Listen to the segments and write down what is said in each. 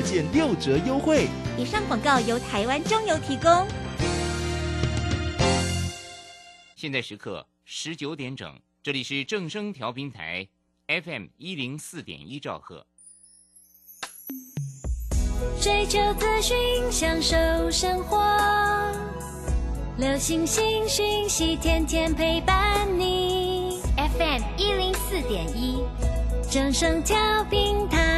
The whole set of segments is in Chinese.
件六折优惠。以上广告由台湾中油提供。现在时刻十九点整，这里是正声调频台 FM 一零四点一兆赫。追求资讯，享受生活，流星星讯息，天天陪伴你。FM 一零四点一，正声调频台。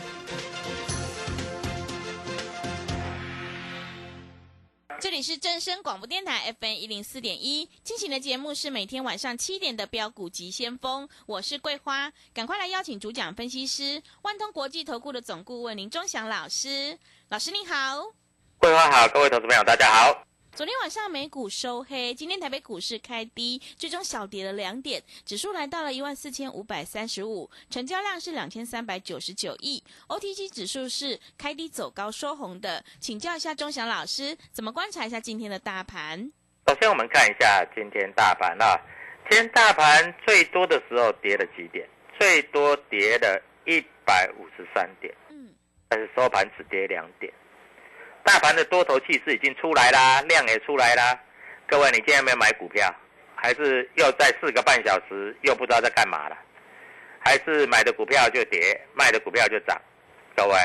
是正声广播电台 FM 一零四点一，进行的节目是每天晚上七点的标股及先锋，我是桂花，赶快来邀请主讲分析师万通国际投顾的总顾问林忠祥老师，老师你好，桂花好，各位投资朋友大家好。昨天晚上美股收黑，今天台北股市开低，最终小跌了两点，指数来到了一万四千五百三十五，成交量是两千三百九十九亿，OTC 指数是开低走高收红的。请教一下钟祥老师，怎么观察一下今天的大盘？首先我们看一下今天大盘啊，今天大盘最多的时候跌了几点？最多跌了一百五十三点，嗯，但是收盘只跌两点。大盘的多头气势已经出来啦，量也出来啦。各位，你今天有没有买股票？还是又在四个半小时又不知道在干嘛了？还是买的股票就跌，卖的股票就涨？各位，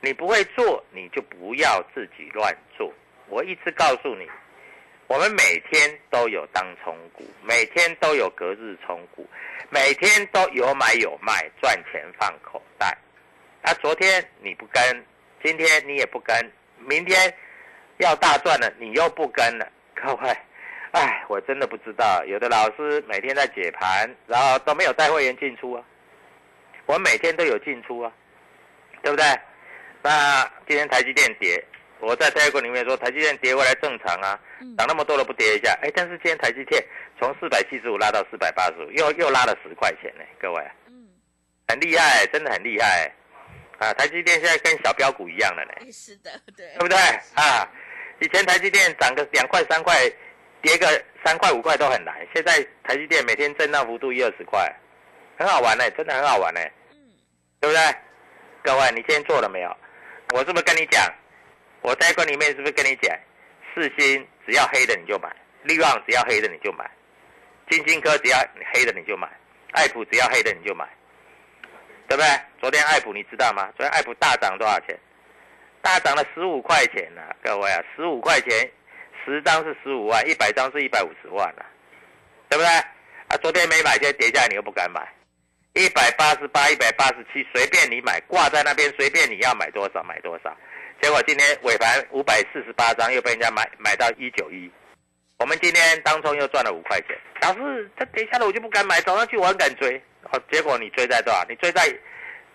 你不会做，你就不要自己乱做。我一直告诉你，我们每天都有当冲股，每天都有隔日冲股，每天都有买有卖，赚钱放口袋。啊，昨天你不跟。今天你也不跟，明天要大赚了，你又不跟了，各位，哎，我真的不知道，有的老师每天在解盘，然后都没有带会员进出啊，我每天都有进出啊，对不对？那今天台积电跌，我在泰国里面说台积电跌回来正常啊，涨那么多了不跌一下，哎，但是今天台积电从四百七十五拉到四百八十五，又又拉了十块钱呢，各位，嗯，很厉害，真的很厉害。啊，台积电现在跟小标股一样了呢。是的，对，对不对？啊，以前台积电涨个两块三块，跌个三块五块都很难。现在台积电每天震荡幅度一二十块，很好玩呢，真的很好玩呢。嗯，对不对？各位，你今天做了没有？我是不是跟你讲？我在群里面是不是跟你讲？四星只要黑的你就买，利旺只要黑的你就买，金星科只要黑的你就买，爱普只要黑的你就买。对不对？昨天爱普你知道吗？昨天爱普大涨多少钱？大涨了十五块钱呢，各位啊，十五块钱，十张是十五万，一百张是一百五十万了，对不对？啊，昨天没买，现在跌下来你又不敢买，一百八十八、一百八十七，随便你买，挂在那边，随便你要买多少买多少。结果今天尾盘五百四十八张又被人家买买到一九一，我们今天当中又赚了五块钱。老师，这跌下来我就不敢买，早上去我很敢追。哦，结果你追在多少？你追在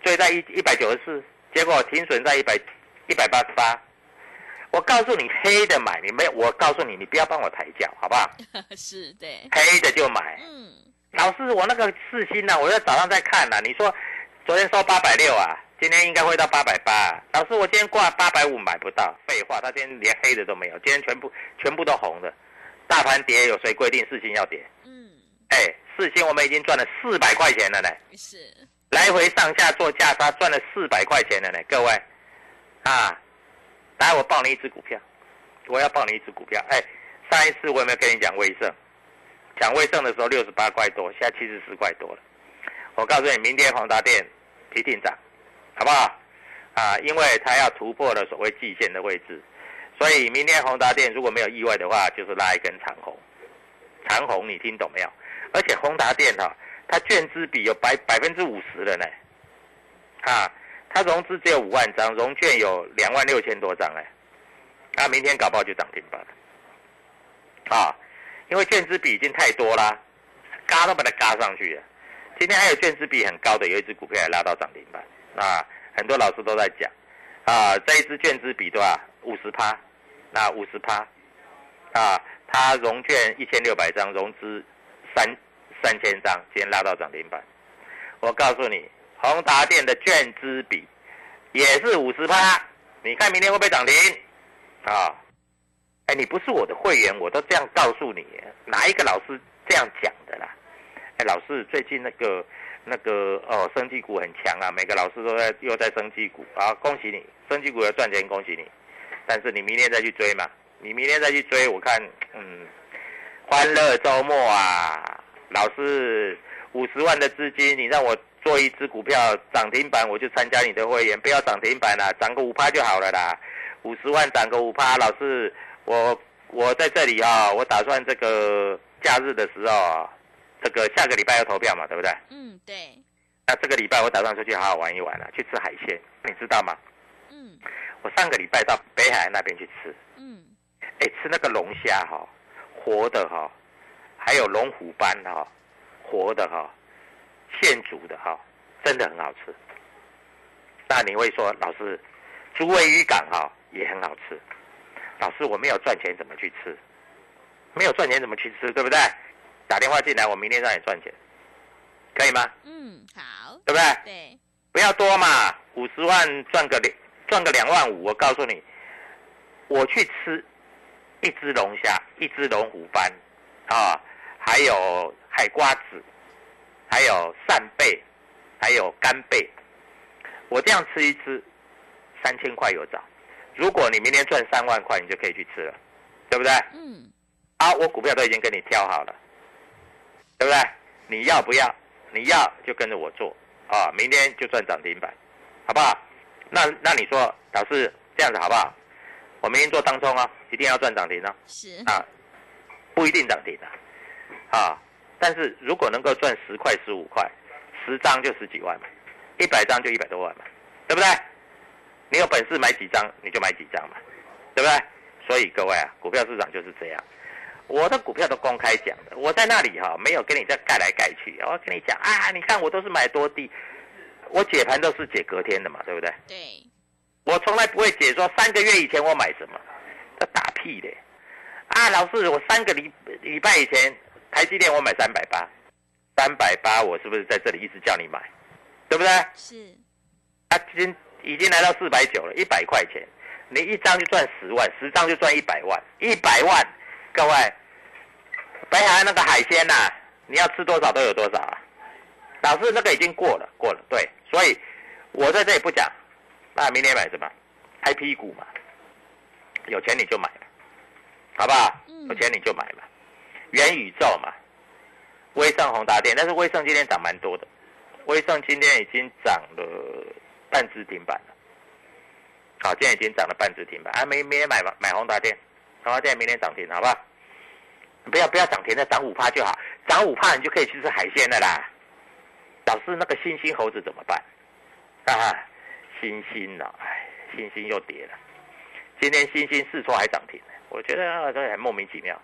追在一一百九十四，结果停损在一百一百八十八。我告诉你，黑的买，你没我告诉你，你不要帮我抬轿，好不好？是对，黑的就买。嗯，老师，我那个四星呢？我在早上在看呢。你说昨天收八百六啊，今天应该会到八百八。老师，我今天挂八百五买不到，废话，他今天连黑的都没有，今天全部全部都红的。大盘跌，有谁规定四星要跌？嗯，哎。四星我们已经赚了四百块钱了呢，是来回上下做价差赚了四百块钱了呢，各位，啊，来我报你一只股票，我要报你一只股票，哎，上一次我有没有跟你讲威盛？讲威盛的时候六十八块多，现在七十四块多了。我告诉你，明天宏达电一定涨，好不好？啊，因为它要突破了所谓季线的位置，所以明天宏达电如果没有意外的话，就是拉一根长红。长红，你听懂没有？而且宏达电哈，它券资比有百百分之五十了呢。啊，它融资只有五万张，融券有两万六千多张哎。啊，明天搞不好就涨停板。啊，因为券资比已经太多啦，嘎都把它嘎上去了。今天还有券资比很高的，有一只股票也拉到涨停板啊。很多老师都在讲，啊，这一支券资比多少？五十趴，那五十趴，啊，它融券一千六百张，融资三三千张，今天拉到涨停板。我告诉你，宏达电的券资比也是五十趴，你看明天会不会涨停？啊，哎，你不是我的会员，我都这样告诉你，哪一个老师这样讲的啦？哎，老师最近那个。那个哦，生技股很强啊，每个老师都在又在生技股啊，恭喜你，生技股要赚钱，恭喜你。但是你明天再去追嘛，你明天再去追，我看嗯，欢乐周末啊，老师五十万的资金，你让我做一只股票涨停板，我就参加你的会员，不要涨停板啦，涨个五趴就好了啦。五十万涨个五趴，老师我我在这里啊，我打算这个假日的时候。这个下个礼拜要投票嘛，对不对？嗯，对。那这个礼拜我打算出去好好玩一玩了，去吃海鲜，你知道吗？嗯。我上个礼拜到北海那边去吃。嗯。哎，吃那个龙虾哈，活的哈，还有龙虎斑哈，活的哈，现煮的哈，真的很好吃。那你会说，老师，竹围渔港哈也很好吃。老师，我没有赚钱怎么去吃？没有赚钱怎么去吃？对不对？打电话进来，我明天让你赚钱，可以吗？嗯，好，对不对？对，不要多嘛，五十万赚个两赚个两万五，我告诉你，我去吃一只龙虾，一只龙虎斑，啊，还有海瓜子，还有扇贝，还有干贝，我这样吃一吃，三千块有找。如果你明天赚三万块，你就可以去吃了，对不对？嗯。啊，我股票都已经给你挑好了。对不对？你要不要？你要就跟着我做啊！明天就赚涨停板，好不好？那那你说，老师这样子好不好？我明天做当中啊，一定要赚涨停啊。是啊，不一定涨停的啊。但是如果能够赚十块、十五块，十张就十几万嘛，一百张就一百多万嘛，对不对？你有本事买几张你就买几张嘛，对不对？所以各位啊，股票市场就是这样。我的股票都公开讲的，我在那里哈，没有跟你再盖来盖去。我跟你讲啊，你看我都是买多低，我解盘都是解隔天的嘛，对不对？对。我从来不会解说三个月以前我买什么，这打屁的。啊，老师，我三个礼礼拜以前台积电我买三百八，三百八我是不是在这里一直叫你买，对不对？是。啊，今已经来到四百九了，一百块钱，你一张就赚十万，十张就赚一百万，一百万。各位，北海岸那个海鲜呐，你要吃多少都有多少啊。老师，那个已经过了，过了，对，所以我在这里不讲。那明天买什么？I P 股嘛，有钱你就买嘛，好不好？有钱你就买嘛。元宇宙嘛，威盛宏达电，但是威盛今天涨蛮多的，威盛今天已经涨了半只停板了。好，今天已经涨了半只停板，还没没买嘛？买宏达电。好，华电明天涨停，好不好？不要不要涨停的，涨五趴就好，涨五趴你就可以去吃海鲜了啦。老师，那个星星猴子怎么办？啊，星星呢？哎，星星又跌了。今天星星四撮还涨停，我觉得这很莫名其妙。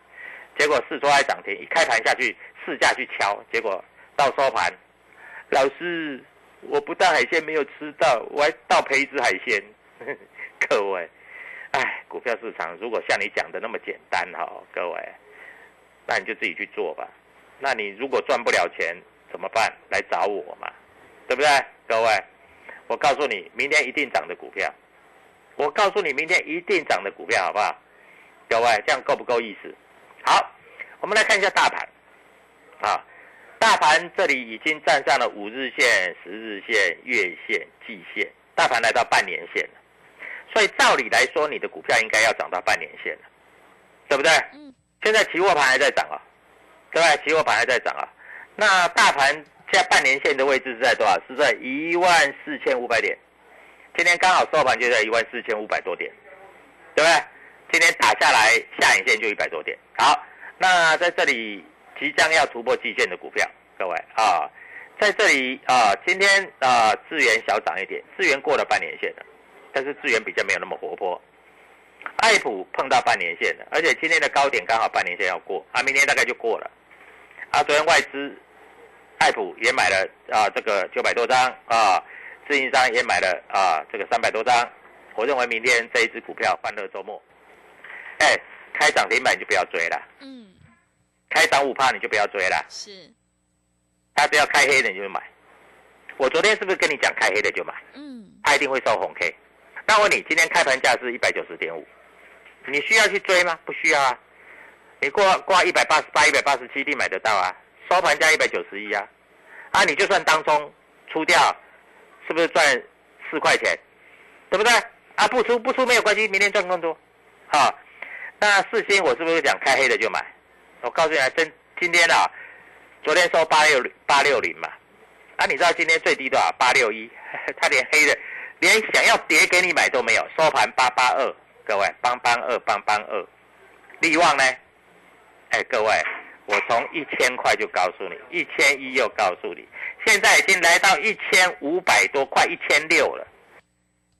结果四撮还涨停，一开盘下去市价去敲，结果到收盘，老师，我不但海鲜没有吃到，我还倒赔一只海鲜。各位。哎，股票市场如果像你讲的那么简单哈，各位，那你就自己去做吧。那你如果赚不了钱怎么办？来找我嘛，对不对？各位，我告诉你，明天一定涨的股票，我告诉你，明天一定涨的股票，好不好？各位，这样够不够意思？好，我们来看一下大盘啊，大盘这里已经站上了五日线、十日线、月线、季线，大盘来到半年线了。所以照理来说，你的股票应该要涨到半年线了，对不对？嗯。现在期货盘还在涨啊，对不对？期货盘还在涨啊。那大盘现在半年线的位置是在多少？是在一万四千五百点。今天刚好收盘就在一万四千五百多点，对不对？今天打下来下影线就一百多点。好，那在这里即将要突破季线的股票，各位啊，在这里啊，今天啊，资源小涨一点，资源过了半年线了，但是资源比较没有那么活泼。爱普碰到半年线了，而且今天的高点刚好半年线要过，啊，明天大概就过了。啊，昨天外资爱普也买了啊，这个九百多张啊。自营商也买了啊，这个三百多张。我认为明天这一只股票欢乐周末，哎，开涨停板你就不要追了。嗯。开涨五趴你就不要追了。是。他只要开黑的你就买。我昨天是不是跟你讲开黑的就买？嗯。他一定会收红 K。那问你，今天开盘价是一百九十点五，你需要去追吗？不需要啊。你挂挂一百八十八、一百八十七，一定买得到啊。收盘价一百九十一啊。啊，你就算当中出掉。是不是赚四块钱，对不对？啊，不出不出没有关系，明天赚更多。好，那四星我是不是讲开黑的就买？我告诉你啊，真今天啊，昨天收八六八六零嘛，啊，你知道今天最低多少？八六一，他连黑的，连想要跌给你买都没有，收盘八八二，各位，帮帮二，帮帮二，利旺呢？哎，各位。我从一千块就告诉你，一千一又告诉你，现在已经来到一千五百多块，一千六了，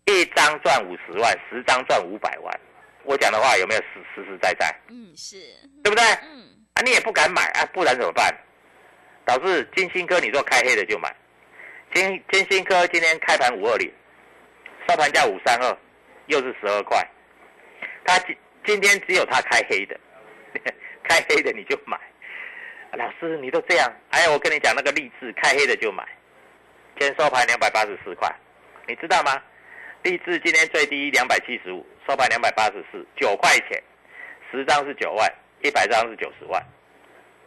一张赚五十万，十张赚五百万。我讲的话有没有实实实在在？嗯，是对不对？嗯，啊，你也不敢买啊，不然怎么办？导致金星科你说开黑的就买，金金星科今天开盘五二零，收盘价五三二，又是十二块。他今今天只有他开黑的，开黑的你就买。老师，你都这样，哎呀，我跟你讲，那个励志开黑的就买，今天收盘两百八十四块，你知道吗？励志今天最低两百七十五，收盘两百八十四，九块钱，十张是九万，一百张是九十万，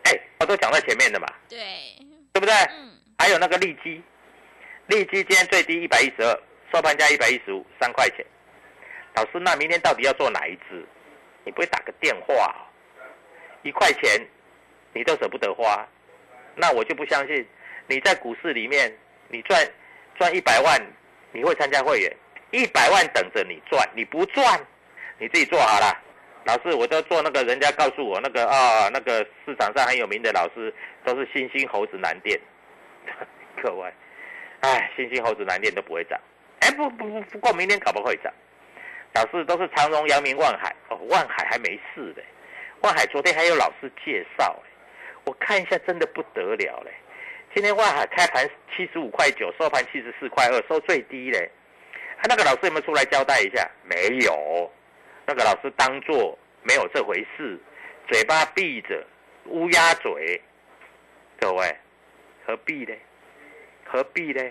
哎，我都讲在前面的嘛，对，对不对？嗯。还有那个利基，利基今天最低一百一十二，收盘价一百一十五，三块钱。老师，那明天到底要做哪一支？你不会打个电话？一块钱。你都舍不得花，那我就不相信你在股市里面，你赚赚一百万，你会参加会员？一百万等着你赚，你不赚，你自己做好了。老师，我都做那个人家告诉我那个啊，那个市场上很有名的老师，都是星星猴子难垫。各位，哎，星星猴子难垫都不会涨。哎，不不不，不过明天可不会涨。老师都是长荣、阳明、万海哦，万海还没事的。万海昨天还有老师介绍。我看一下，真的不得了嘞！今天万海开盘七十五块九，收盘七十四块二，收最低嘞。他那个老师有没有出来交代一下？没有，那个老师当做没有这回事，嘴巴闭着，乌鸦嘴。各位，何必呢？何必呢？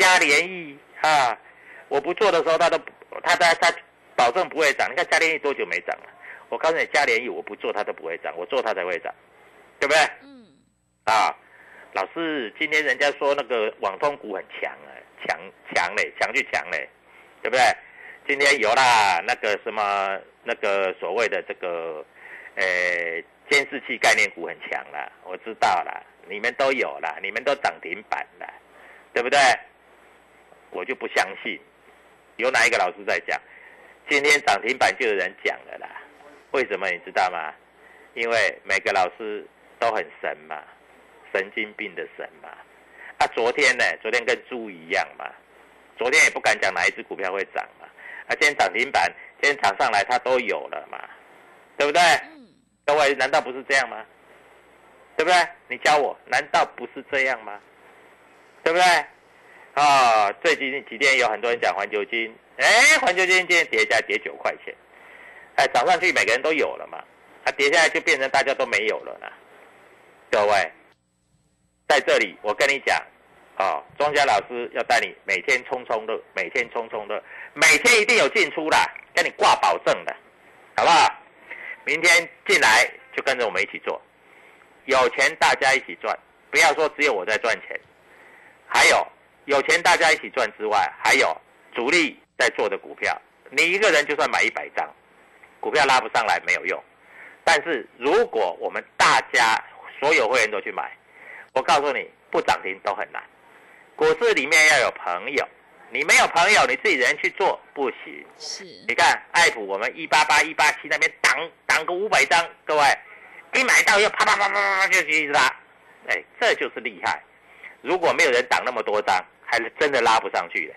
加联益啊！我不做的时候，他都他他他保证不会涨。你看加联益多久没涨了？我告诉你，加联益我不做它都不会涨，我做它才会涨。对不对？嗯。啊，老师，今天人家说那个网通股很强啊，强强嘞，强去强嘞，对不对？今天有啦，那个什么，那个所谓的这个，呃，监视器概念股很强啦，我知道啦，你们都有啦，你们都涨停板了，对不对？我就不相信，有哪一个老师在讲，今天涨停板就有人讲了啦？为什么你知道吗？因为每个老师。都很神嘛，神经病的神嘛。啊，昨天呢？昨天跟猪一样嘛。昨天也不敢讲哪一只股票会涨嘛。啊，今天涨停板，今天涨上来，它都有了嘛，对不对？各位，难道不是这样吗？对不对？你教我，难道不是这样吗？对不对？啊，最近几天有很多人讲环球金，哎，环球金今天跌下来跌九块钱，哎，涨上去每个人都有了嘛，啊，跌下来就变成大家都没有了呢。各位，在这里我跟你讲，啊，庄家老师要带你每天冲冲乐，每天冲冲乐，每天一定有进出啦，跟你挂保证的，好不好？明天进来就跟着我们一起做，有钱大家一起赚，不要说只有我在赚钱，还有有钱大家一起赚之外，还有主力在做的股票，你一个人就算买一百张，股票拉不上来没有用。但是如果我们大家所有会员都去买，我告诉你，不涨停都很难。股市里面要有朋友，你没有朋友，你自己人去做不行。是，你看爱普，我们一八八一八七那边挡挡个五百张，各位一买到又啪啪啪啪啪就一直拉，哎，这就是厉害。如果没有人挡那么多张，还是真的拉不上去的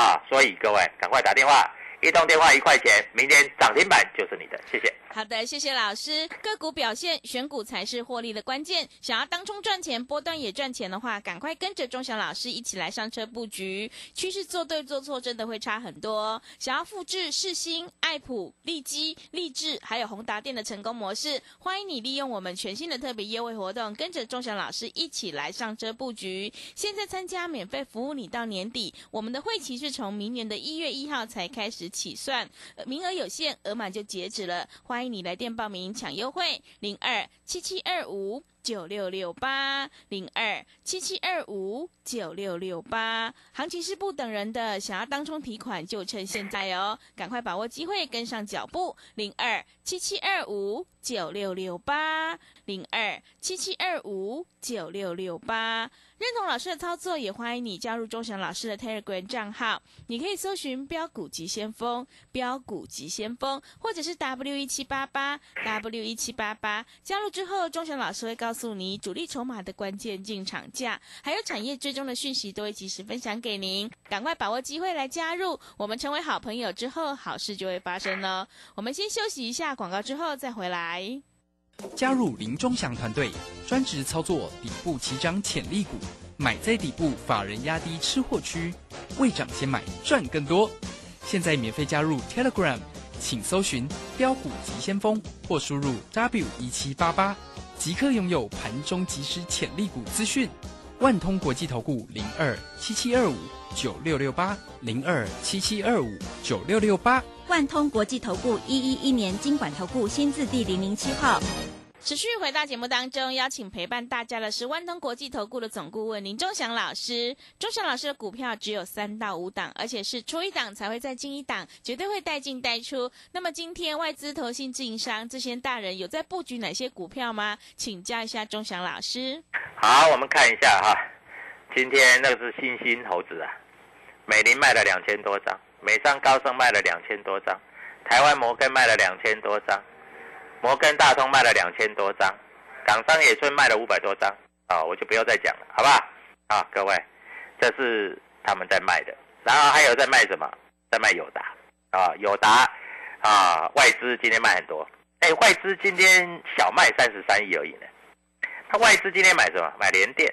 啊！所以各位赶快打电话。移动电话一块钱，明天涨停板就是你的，谢谢。好的，谢谢老师。个股表现，选股才是获利的关键。想要当中赚钱，波段也赚钱的话，赶快跟着钟祥老师一起来上车布局。趋势做对做错，真的会差很多。想要复制世新、爱普、利基、立志还有宏达电的成功模式，欢迎你利用我们全新的特别优惠活动，跟着钟祥老师一起来上车布局。现在参加免费服务，你到年底。我们的会期是从明年的一月一号才开始。起算，名额有限，额满就截止了。欢迎你来电报名抢优惠，零二七七二五九六六八零二七七二五九六六八。行情是不等人的，想要当冲提款就趁现在哦，赶快把握机会，跟上脚步。零二七七二五九六六八零二七七二五九六六八。认同老师的操作，也欢迎你加入钟祥老师的 Telegram 账号。你可以搜寻“标股急先锋”、“标股急先锋”，或者是 W 一七八八 W 一七八八。加入之后，钟祥老师会告告诉你主力筹码的关键进场价，还有产业追踪的讯息，都会及时分享给您。赶快把握机会来加入，我们成为好朋友之后，好事就会发生哦。我们先休息一下广告，之后再回来。加入林中祥团队，专职操作底部起涨潜力股，买在底部，法人压低吃货区，未涨先买赚更多。现在免费加入 Telegram，请搜寻标股急先锋或输入 W 一七八八，即刻拥有盘中即时潜力股资讯。万通国际投顾零二七七二五九六六八零二七七二五九六六八。万通国际投顾一一一年经管投顾新字第零零七号。持续回到节目当中，邀请陪伴大家的是万通国际投顾的总顾问林忠祥老师。忠祥老师的股票只有三到五档，而且是出一档才会再进一档，绝对会带进带出。那么今天外资、投信、自营商这些大人有在布局哪些股票吗？请教一下忠祥老师。好，我们看一下哈，今天那个是新兴猴子啊，美林卖了两千多张，美商高盛卖了两千多张，台湾摩根卖了两千多张。摩根大通卖了两千多张，港商野村卖了五百多张，啊，我就不要再讲了，好不好？啊，各位，这是他们在卖的，然后还有在卖什么？在卖友达，啊，友达，啊，外资今天卖很多，哎，外资今天小卖三十三亿而已呢。他外资今天买什么？买联电，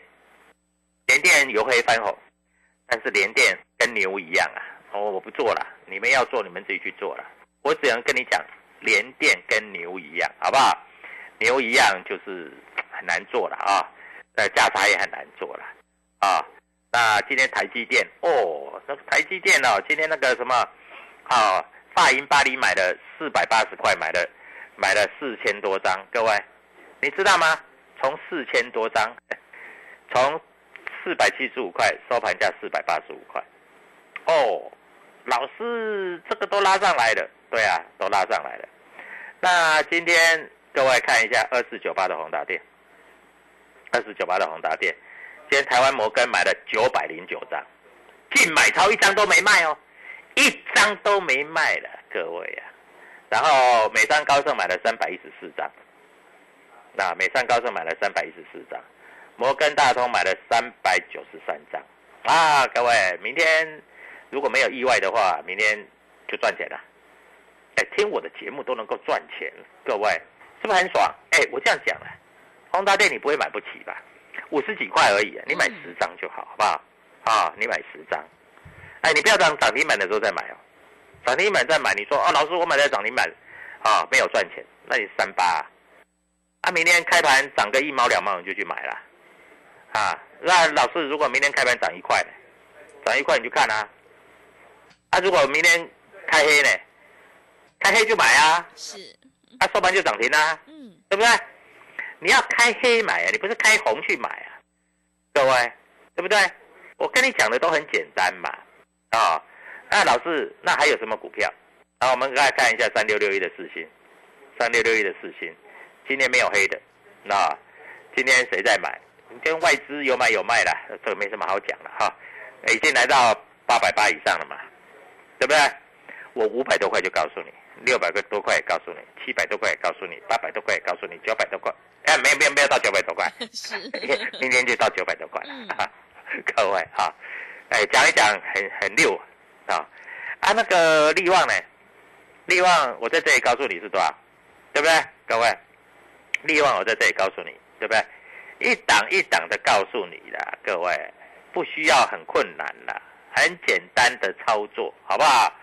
联电由黑翻红，但是联电跟牛一样啊，哦，我不做了，你们要做你们自己去做了，我只能跟你讲。连电跟牛一样，好不好？牛一样就是很难做了啊，那，价差也很难做了啊。那今天台积电哦，那台积电哦，今天那个什么啊，发银巴黎买了四百八十块，买了买了四千多张，各位你知道吗？从四千多张，从四百七十五块收盘价四百八十五块，哦，老师这个都拉上来了。对啊，都拉上来了。那今天各位看一下二四九八的宏达电，二四九八的宏达电，今天台湾摩根买了九百零九张，净买超一张都没卖哦，一张都没卖了，各位啊。然后美商高盛买了三百一十四张，那美商高盛买了三百一十四张，摩根大通买了三百九十三张。啊，各位，明天如果没有意外的话，明天就赚钱了。哎，听我的节目都能够赚钱，各位是不是很爽？哎，我这样讲了，宏达电你不会买不起吧？五十几块而已，你买十张就好，好不好？啊，你买十张，哎，你不要等涨停板的时候再买哦，涨停板再买，你说哦，老师我买在涨停板，啊，没有赚钱，那你三八，啊，明天开盘涨个一毛两毛你就去买了，啊，那老师如果明天开盘涨一块呢？涨一块你就看啊，啊，如果明天开黑呢？开黑就买啊，是，啊收盘就涨停啊，嗯，对不对？你要开黑买啊，你不是开红去买啊，各位，对不对？我跟你讲的都很简单嘛，啊，那老师，那还有什么股票？啊，我们来看一下三六六一的四星，三六六一的四星，今天没有黑的，那今天谁在买？跟外资有买有卖的，这个没什么好讲的哈，已经来到八百八以上了嘛，对不对？我五百多块就告诉你，六百个多块也告诉你，七百多块也告诉你，八百多块也告诉你，九百多块，哎，没有没有没有到九百多块，是，明天就到九百多块。了，嗯。各位哈，哎，讲一讲很很溜啊。啊，那个利旺呢？利旺我在这里告诉你是多少，对不对？各位，利旺我在这里告诉你，对不对？一档一档的告诉你啦，各位，不需要很困难啦，很简单的操作，好不好？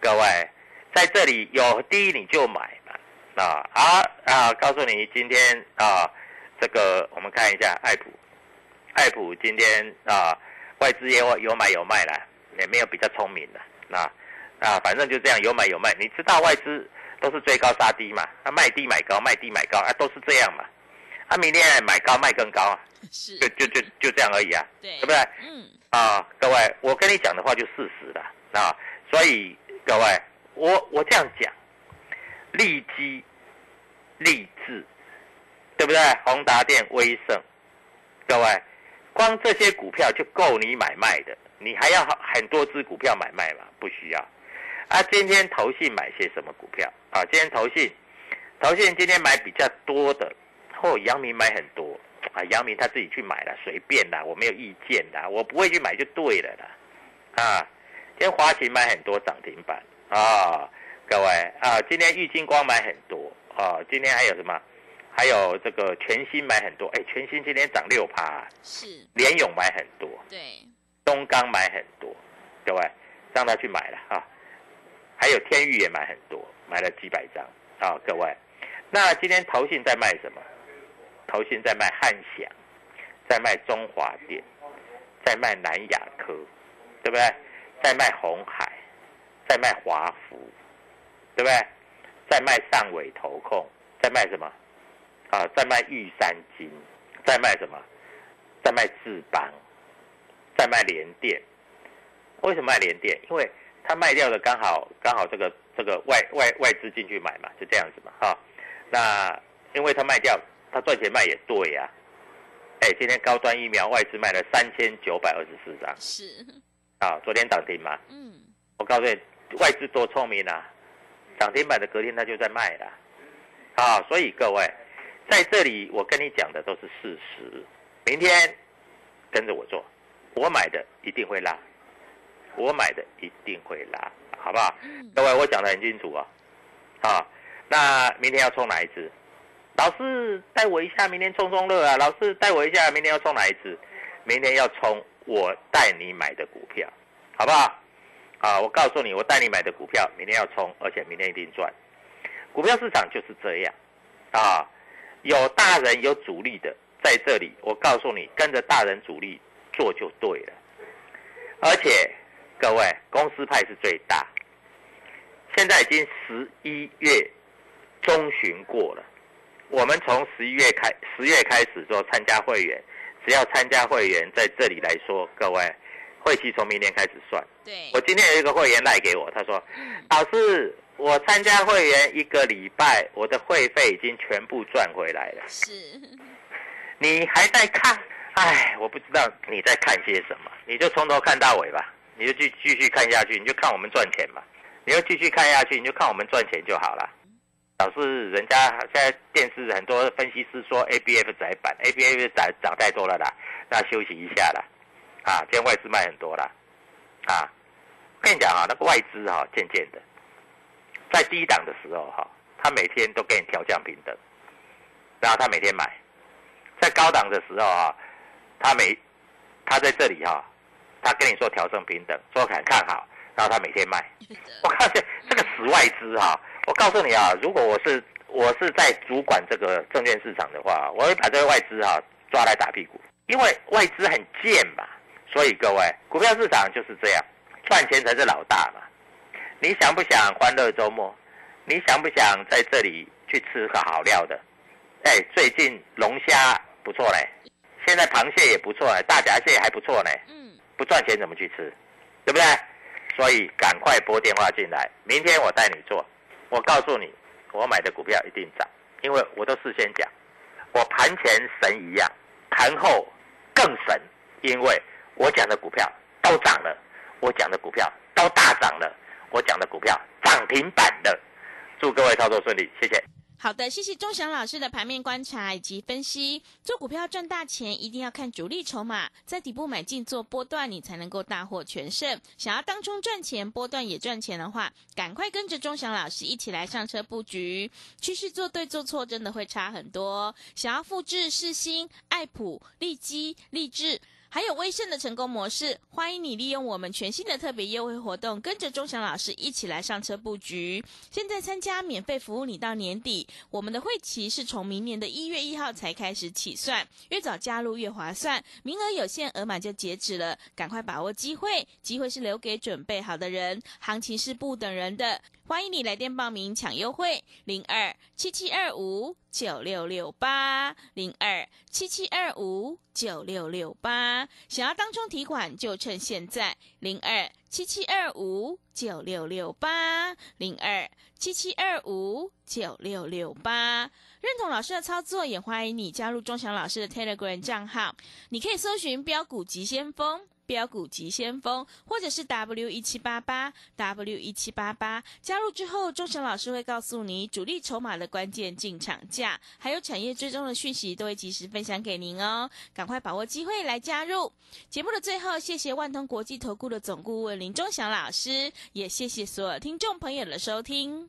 各位，在这里有低你就买嘛，啊好啊，告诉你今天啊，这个我们看一下爱普，爱普今天啊外资也有有买有卖啦，也没有比较聪明的，那啊反正就这样有买有卖，你知道外资都是追高杀低嘛，啊卖低买高卖低买高啊都是这样嘛，啊明天买高卖更高啊，是，就就就就这样而已啊，对，对不对？嗯，啊，各位，我跟你讲的话就事实了啊，所以各位，我我这样讲，利基、励志，对不对？宏达电、威盛，各位，光这些股票就够你买卖的，你还要很多只股票买卖吗？不需要。啊，今天投信买些什么股票啊？今天投信，投信今天买比较多的，哦，阳明买很多啊，阳明他自己去买了，随便啦，我没有意见啦，我不会去买就对了啦，啊，今天华勤买很多涨停板啊，各位啊，今天玉金光买很多啊，今天还有什么？还有这个全新买很多，哎，全新今天涨六趴，是，联勇买很多，对，东钢买很多，各位让他去买了啊。还有天域也买很多，买了几百张啊，各位。那今天投信在卖什么？投信在卖汉翔，在卖中华电，在卖南亚科，对不对？在卖红海，在卖华孚，对不对？在卖上尾投控，在卖什么？啊，在卖玉山金，在卖什么？在卖智邦，在卖联电。为什么卖联电？因为他卖掉的刚好刚好这个这个外外外资进去买嘛，就这样子嘛，哈、那因为他卖掉，他赚钱卖也对呀、哎，今天高端疫苗外资卖了三千九百二十四张是，啊，昨天涨停嘛，嗯，我告诉你，外资多聪明啊，涨停板的隔天他就在卖了，啊，所以各位在这里我跟你讲的都是事实，明天跟着我做，我买的一定会拉，我买的一定会拉，好不好？嗯，各位，我讲的很清楚啊，啊，那明天要冲哪一支？老师带我一下，明天冲冲乐啊！老师带我一下，明天要冲哪一支？明天要冲我带你买的股票，好不好？啊，我告诉你，我带你买的股票，明天要冲，而且明天一定赚。股票市场就是这样啊，有大人有主力的在这里，我告诉你，跟着大人主力做就对了。而且各位，公司派是最大，现在已经十一月中旬过了。我们从十一月开十月开始做参加会员，只要参加会员在这里来说，各位会期从明天开始算。对我，今天有一个会员赖给我，他说：“老师，我参加会员一个礼拜，我的会费已经全部赚回来了。是，你还在看？哎，我不知道你在看些什么，你就从头看到尾吧，你就继继续看下去，你就看我们赚钱嘛。你就继续看下去，你就看我们赚钱就好了。老师，人家现在电视很多分析师说 A B F 窄板，A B F 涨涨太多了啦，那休息一下啦。啊，今天外资卖很多啦。啊，我跟你讲啊，那个外资哈、渐渐的，在低档的时候哈、他每天都给你调降平等，然后他每天买，在高档的时候啊、他每他在这里哈、他跟你说调升平等，说看看好，然后他每天卖。我告诉你，这个死外资哈、我告诉你啊，如果我是我是在主管这个证券市场的话，我会把这个外资哈、抓来打屁股，因为外资很贱嘛。所以各位，股票市场就是这样，赚钱才是老大嘛。你想不想欢乐周末？你想不想在这里去吃个好料的？哎，最近龙虾不错嘞，现在螃蟹也不错嘞，大闸蟹还不错嘞。嗯，不赚钱怎么去吃？对不对？所以赶快拨电话进来，明天我带你做。我告诉你，我买的股票一定涨，因为我都事先讲，我盘前神一样，盘后更神，因为我讲的股票都涨了，我讲的股票都大涨了，我讲的股票涨停板了。祝各位操作顺利，谢谢。好的，谢谢钟祥老师的盘面观察以及分析。做股票赚大钱，一定要看主力筹码，在底部买进做波段，你才能够大获全胜。想要当中赚钱，波段也赚钱的话，赶快跟着钟祥老师一起来上车布局。趋势做对做错，真的会差很多。想要复制世新、爱普、利基、利智。还有威盛的成功模式，欢迎你利用我们全新的特别优惠活动，跟着钟祥老师一起来上车布局。现在参加免费服务，你到年底，我们的会期是从明年的一月一号才开始起算，越早加入越划算，名额有限，额满就截止了，赶快把握机会，机会是留给准备好的人，行情是不等人的。欢迎你来电报名抢优惠，零二七七二五九六六八零二七七二五九六六八。想要当冲提款，就趁现在，零二七七二五九六六八零二七七二五九六六八。认同老师的操作，也欢迎你加入钟祥老师的 Telegram 账号，你可以搜寻标股急先锋。标股急先锋，或者是 W 一七八八 W 一七八八，加入之后，钟祥老师会告诉你主力筹码的关键进场价，还有产业追踪的讯息，都会及时分享给您哦。赶快把握机会来加入节目的最后，谢谢万通国际投顾的总顾问林钟祥老师，也谢谢所有听众朋友的收听。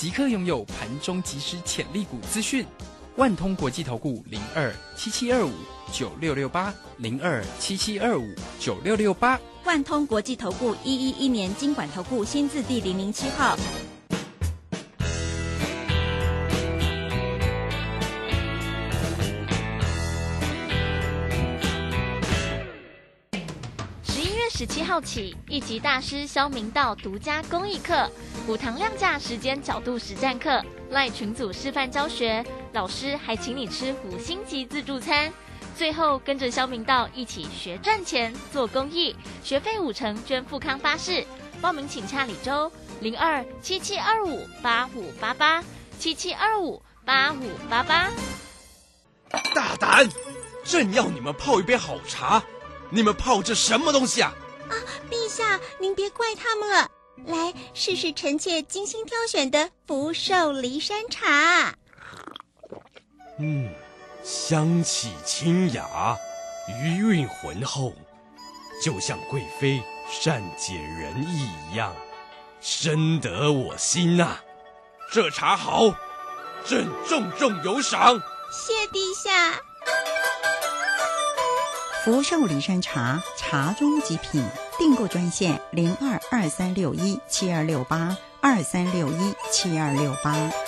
即刻拥有盘中即时潜力股资讯，万通国际投顾零二七七二五九六六八零二七七二五九六六八，万通国际投顾一一一年经管投顾新字第零零七号。七号起，一级大师肖明道独家公益课。五堂量价时间角度实战课，赖群组示范教学，老师还请你吃五星级自助餐。最后跟着肖明道一起学赚钱、做公益，学费五成捐富康巴士。报名请洽李周零二七七二五八五八八七七二五八五八八。大胆！朕要你们泡一杯好茶，你们泡这什么东西啊？啊，陛下，您别怪他们了。来试试臣妾精心挑选的福寿梨山茶。嗯，香气清雅，余韵浑厚，就像贵妃善解人意一样，深得我心呐。这茶好，朕重重有赏。谢陛下。福寿梨山茶，茶中极品。订购专线零二二三六一七二六八二三六一七二六八。